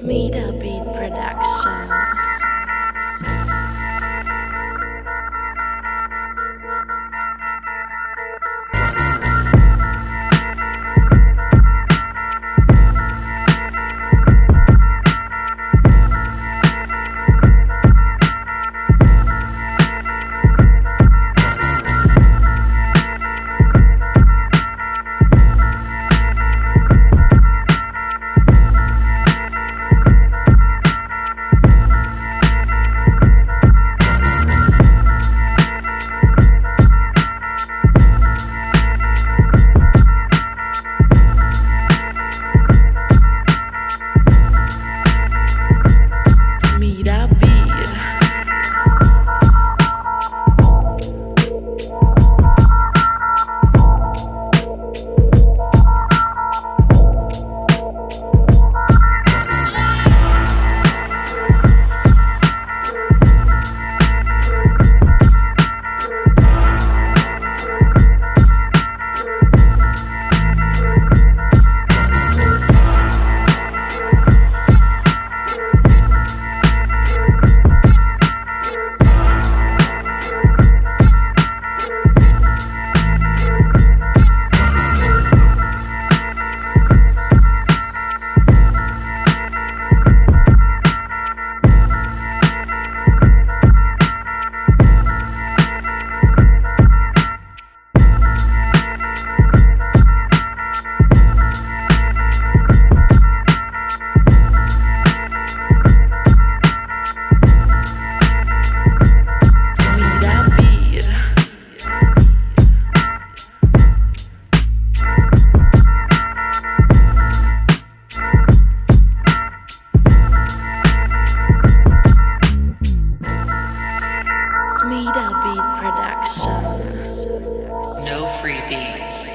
It's Meta Beat Production. No free beats.